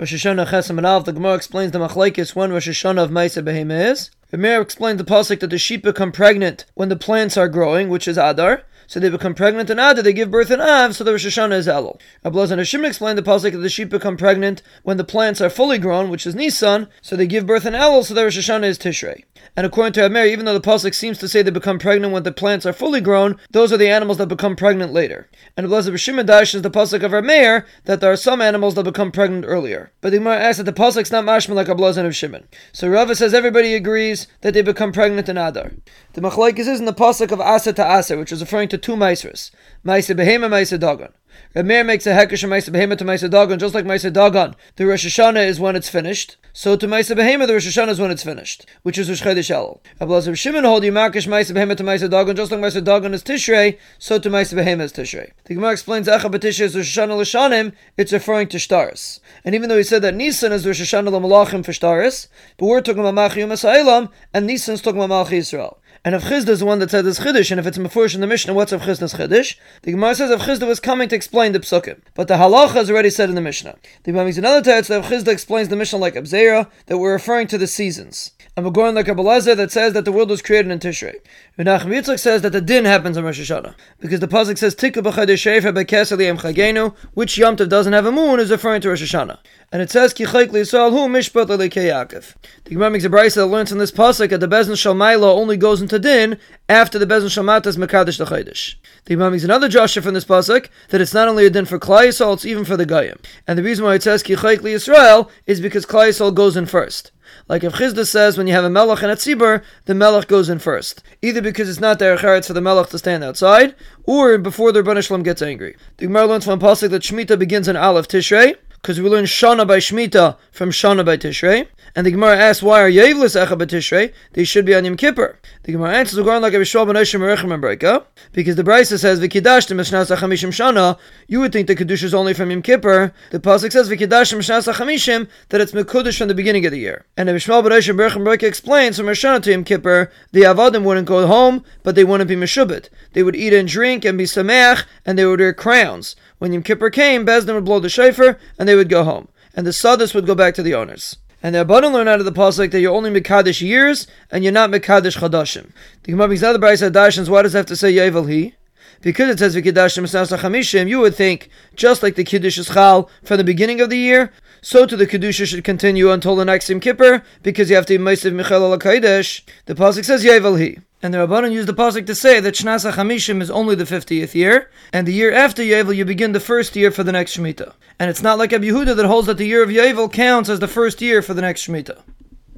Rosh Hashanah Chesam and Av, the Gemara explains the machlekes when Rosh Hashanah of Maisa Behema is. The Meir explains the pasuk that the sheep become pregnant when the plants are growing, which is Adar. So they become pregnant in Adar, they give birth in Av, so the Rosh Hashanah is Elul. Ablaz and Hashim explained the pasuk that the sheep become pregnant when the plants are fully grown, which is Nisan, so they give birth in Elul, so the Rosh Hashanah is Tishrei. And according to Amir, even though the pasuk seems to say they become pregnant when the plants are fully grown, those are the animals that become pregnant later. And Ablaz of Hashim Dash is the pasuk of Amir that there are some animals that become pregnant earlier. But the Gemara asks that the pasuk's not mashma like Ablaz and of Shimon. So Rava says everybody agrees that they become pregnant in Adar. The machlekes is in the pasuk of Asa to Asa, which is referring to two Maisras, Maisa Behema, Maisa Dagon. Ramir makes a hekesh of Maisa to Maisa Dagon, just like Maisa Dagon. The Rosh Hashanah is when it's finished. So to Maisa Behema, the Rosh Hashanah is when it's finished, which is Rosh Chodesh Elul. Abelazar Shimon hold you Markish Maisa Behema to Maisa Dagon, just like Maisa Dagon is Tishrei, so to Maisa Behema is Tishrei. The Gemara explains Echa B'Tishrei is Rosh Hashanah L'Shanim, it's referring to Shtaris. And even though he said that Nisan is Rosh Hashanah L'Malachim for Shtaris, but we're talking about Machi Yom and Nisan's talking about Malchi Yisrael. And if Chisda is the one that said this Chiddush, and if it's Mefurish in the Mishnah, what's of Chisda's Chiddush? The Gemara says if Chisda was coming to explain the Psukim. But the Halacha is already said in the Mishnah. The Gemara makes another text that if Chisda explains the Mishnah like Abzera, that we're referring to the seasons. And we're going like Abelezer that says that the world was created in Tishrei. Menachem Yitzchak says that the din happens on Rosh Hashanah. Because the Pasuk says, Tikku b'chadesh shefer b'kesel chagenu, which Yom Tov doesn't have a moon, is referring to Rosh Hashanah. And it says, Ki chayk li'Yisrael hu mishpat Yaakov. The Gemara makes a brisa that learns in this Pasuk that the Bezin Shalmaila only goes into din after the Bezin Shalmatas Mekadesh the Chaydish. The Imam makes another Joshua from this pasuk that it's not only a din for Klai Yisrael, it's even for the Goyim. And the reason why it says Ki Chayk Yisrael is because Klai Yisrael goes in first. Like if Chisda says when you have a melech and a tzibur, the melech goes in first. Either because it's not there charetz for the melech to stand outside, or before the Rebbeinu gets angry. The Gemara learns from Pasuk that Shemitah begins in Aleph Tishrei, because we learn Shana by Shemitah from Shana by Tishrei. And the Gemara asks, why are Yevlis Echa B'Tishrei? They should be on Yom Kippur. The Gemara answers, going like because the Brisa says, V'kidashtim Mishnas HaChamishim Shana, you would think the Kiddush is only from Yom Kippur. The Pasuk says, V'kidashtim Mishnas HaChamishim, that it's Mekudush from the beginning of the year. And the Bishol Ben Oshim Merechem Breika explains, from Roshana to Yom Kippur, the Avadim wouldn't go home, but they wouldn't be Meshubit. They would eat and drink and be Sameach, and they would wear crowns. When Yom Kippur came, Bezdin would blow the shofar, and they would go home. And the Sadis would go back to the owners. And the Abbanim learn out of the pasuk that you're only Mekadesh years and you're not Mekadesh Chadashim. The Gemara brings another Brisa Dashins. Why does it have to say Yevel He? Because it says Vikidashim Chamishim, you would think just like the Kiddush is Chal from the beginning of the year, so to the Kedusha should continue until the next Yom Kippur, because you have to be Meisav Michael al The pasuk says Yevel He. And the Rabbanon used the pasuk to say that Shnasa Chamishim is only the 50th year, and the year after Yevel you begin the first year for the next Shemitah. And it's not like Abu Yehuda that holds that the year of Yevel counts as the first year for the next Shemitah.